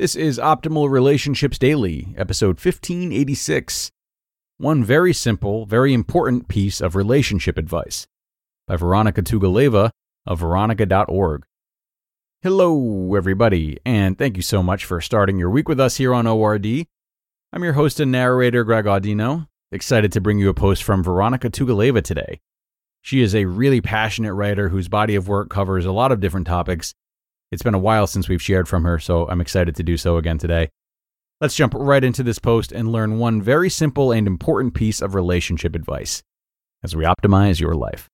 This is Optimal Relationships Daily, episode 1586. One very simple, very important piece of relationship advice by Veronika Tugaleva of veronica.org. Hello, everybody, and thank you so much for starting your week with us here on ORD. I'm your host and narrator, Greg Audino, excited to bring you a post from Veronika Tugaleva today. She is a really passionate writer whose body of work covers a lot of different topics it's been a while since we've shared from her, so I'm excited to do so again today. Let's jump right into this post and learn one very simple and important piece of relationship advice as we optimize your life.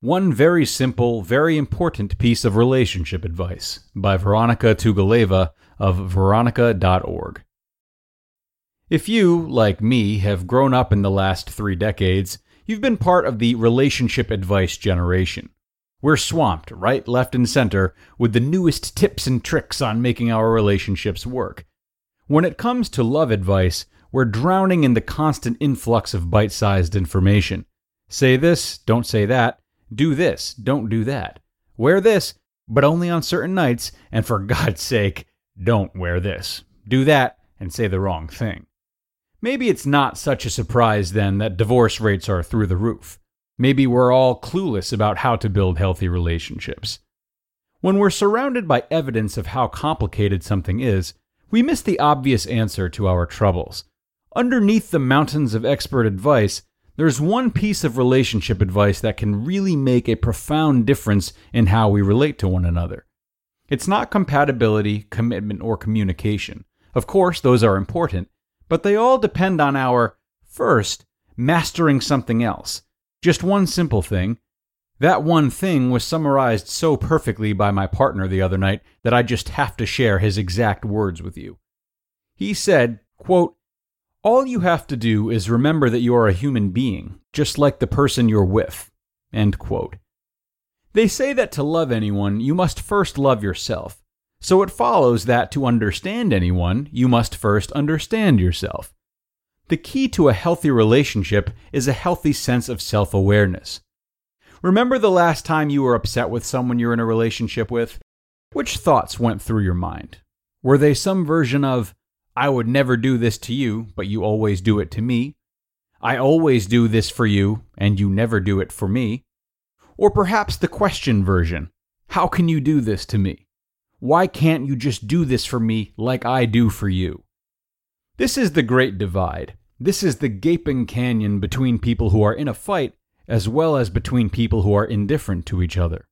One very simple, very important piece of relationship advice by Veronika Tugaleva of veronica.org. If you, like me, have grown up in the last three decades, You've been part of the relationship advice generation. We're swamped, right, left, and center, with the newest tips and tricks on making our relationships work. When it comes to love advice, we're drowning in the constant influx of bite sized information. Say this, don't say that. Do this, don't do that. Wear this, but only on certain nights, and for God's sake, don't wear this. Do that, and say the wrong thing. Maybe it's not such a surprise then that divorce rates are through the roof. Maybe we're all clueless about how to build healthy relationships. When we're surrounded by evidence of how complicated something is, we miss the obvious answer to our troubles. Underneath the mountains of expert advice, there's one piece of relationship advice that can really make a profound difference in how we relate to one another. It's not compatibility, commitment, or communication. Of course, those are important, but they all depend on our, first, mastering something else. Just one simple thing. That one thing was summarized so perfectly by my partner the other night that I just have to share his exact words with you. He said, quote, All you have to do is remember that you are a human being, just like the person you're with. End quote. They say that to love anyone, you must first love yourself. So it follows that to understand anyone, you must first understand yourself. The key to a healthy relationship is a healthy sense of self awareness. Remember the last time you were upset with someone you're in a relationship with? Which thoughts went through your mind? Were they some version of, I would never do this to you, but you always do it to me? I always do this for you, and you never do it for me? Or perhaps the question version, How can you do this to me? Why can't you just do this for me like I do for you? This is the great divide. This is the gaping canyon between people who are in a fight as well as between people who are indifferent to each other.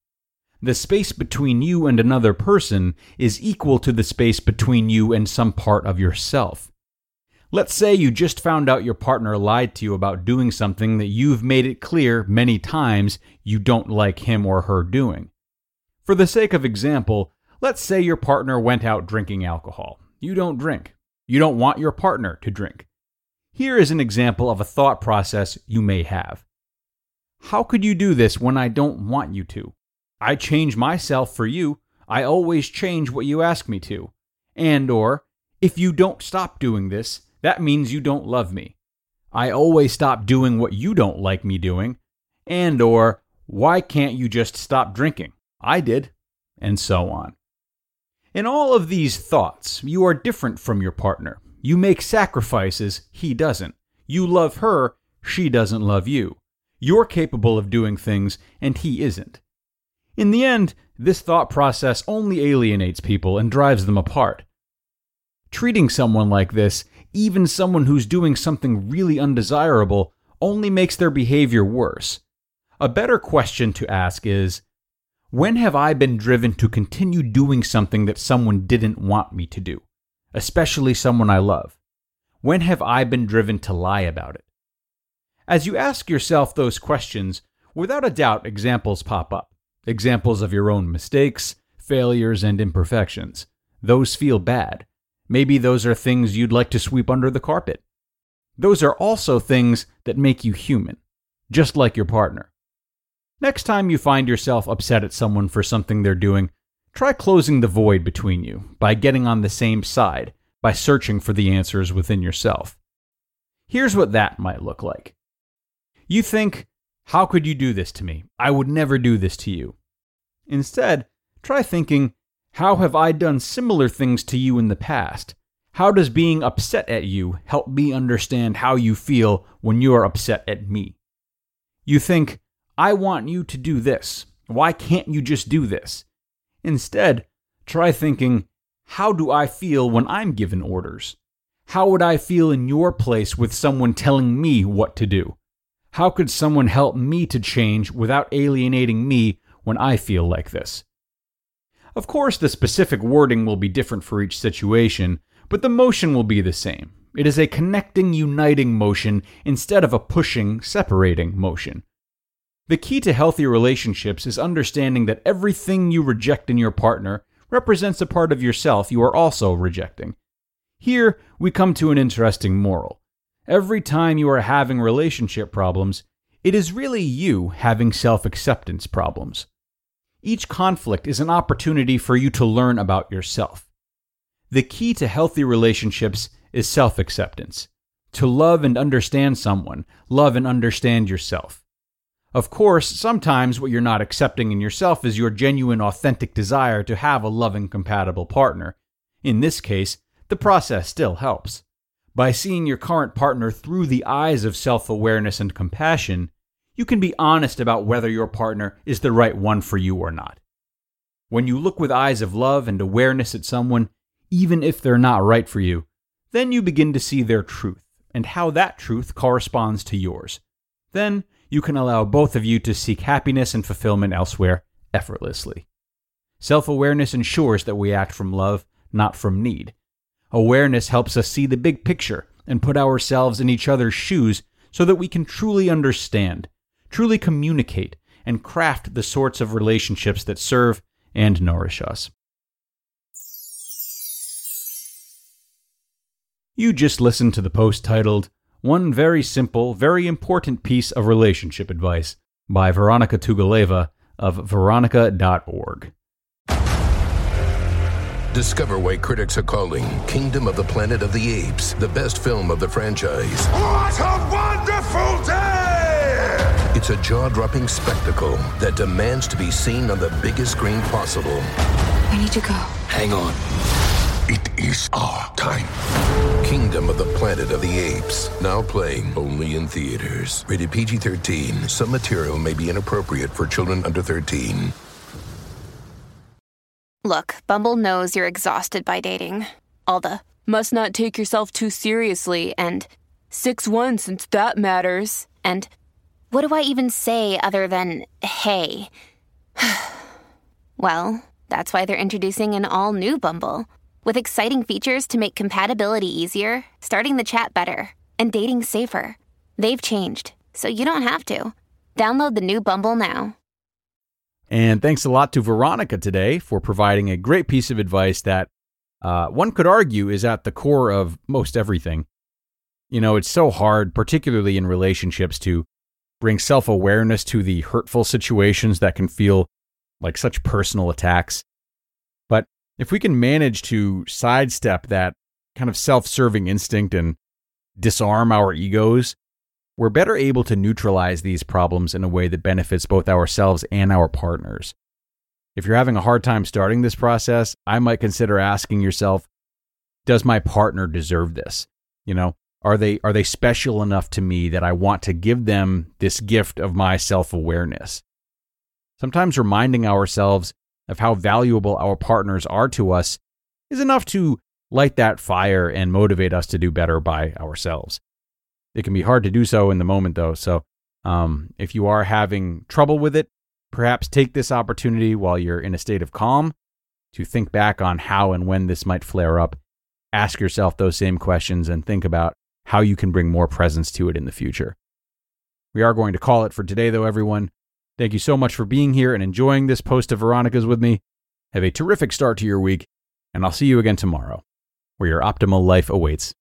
The space between you and another person is equal to the space between you and some part of yourself. Let's say you just found out your partner lied to you about doing something that you've made it clear many times you don't like him or her doing. For the sake of example, Let's say your partner went out drinking alcohol. You don't drink. You don't want your partner to drink. Here is an example of a thought process you may have. How could you do this when I don't want you to? I change myself for you. I always change what you ask me to. And or if you don't stop doing this, that means you don't love me. I always stop doing what you don't like me doing. And or why can't you just stop drinking? I did. And so on. In all of these thoughts, you are different from your partner. You make sacrifices, he doesn't. You love her, she doesn't love you. You're capable of doing things, and he isn't. In the end, this thought process only alienates people and drives them apart. Treating someone like this, even someone who's doing something really undesirable, only makes their behavior worse. A better question to ask is When have I been driven to continue doing something that someone didn't want me to do, especially someone I love? When have I been driven to lie about it? As you ask yourself those questions, without a doubt examples pop up. Examples of your own mistakes, failures, and imperfections. Those feel bad. Maybe those are things you'd like to sweep under the carpet. Those are also things that make you human, just like your partner. Next time you find yourself upset at someone for something they're doing, try closing the void between you by getting on the same side, by searching for the answers within yourself. Here's what that might look like. You think, How could you do this to me? I would never do this to you. Instead, try thinking, How have I done similar things to you in the past? How does being upset at you help me understand how you feel when you are upset at me? You think, I want you to do this. Why can't you just do this? Instead, try thinking, how do I feel when I'm given orders? How would I feel in your place with someone telling me what to do? How could someone help me to change without alienating me when I feel like this? Of course, the specific wording will be different for each situation, but the motion will be the same. It is a connecting, uniting motion instead of a pushing, separating motion. The key to healthy relationships is understanding that everything you reject in your partner represents a part of yourself you are also rejecting. Here, we come to an interesting moral. Every time you are having relationship problems, it is really you having self acceptance problems. Each conflict is an opportunity for you to learn about yourself. The key to healthy relationships is self acceptance. To love and understand someone, love and understand yourself. Of course, sometimes what you're not accepting in yourself is your genuine, authentic desire to have a loving, compatible partner. In this case, the process still helps. By seeing your current partner through the eyes of self awareness and compassion, you can be honest about whether your partner is the right one for you or not. When you look with eyes of love and awareness at someone, even if they're not right for you, then you begin to see their truth and how that truth corresponds to yours. Then you can allow both of you to seek happiness and fulfillment elsewhere effortlessly. Self awareness ensures that we act from love, not from need. Awareness helps us see the big picture and put ourselves in each other's shoes so that we can truly understand, truly communicate, and craft the sorts of relationships that serve and nourish us. You just listened to the post titled, One Very Simple, Very Important Piece of Relationship Advice by Veronika Tugaleva of veronica.org. Discover why critics are calling Kingdom of the Planet of the Apes the best film of the franchise. What a wonderful day! It's a jaw dropping spectacle that demands to be seen on the biggest screen possible. I need to go. Hang on. It is our time. Kingdom of the Planet of the Apes. Now playing only in theaters. Rated PG 13. Some material may be inappropriate for children under 13. Look, Bumble knows you're exhausted by dating. All the must not take yourself too seriously and 6 1 since that matters. And what do I even say other than hey? well, that's why they're introducing an all new Bumble with exciting features to make compatibility easier, starting the chat better, and dating safer. They've changed, so you don't have to. Download the new Bumble now. And thanks a lot to Veronica today for providing a great piece of advice that uh, one could argue is at the core of most everything. You know, it's so hard, particularly in relationships, to bring self awareness to the hurtful situations that can feel like such personal attacks. If we can manage to sidestep that kind of self serving instinct and disarm our egos, we're better able to neutralize these problems in a way that benefits both ourselves and our partners. If you're having a hard time starting this process, I might consider asking yourself, does my partner deserve this? You know, are they are they special enough to me that I want to give them this gift of my self-awareness? Sometimes reminding ourselves of how valuable our partners are to us is enough to light that fire and motivate us to do better by ourselves. It can be hard to do so in the moment, though. So, um, if you are having trouble with it, perhaps take this opportunity while you're in a state of calm to think back on how and when this might flare up. Ask yourself those same questions and think about how you can bring more presence to it in the future. We are going to call it for today, though, everyone. Thank you so much for being here and enjoying this post of Veronika's with me. Have a terrific start to your week, and I'll see you again tomorrow, where your optimal life awaits.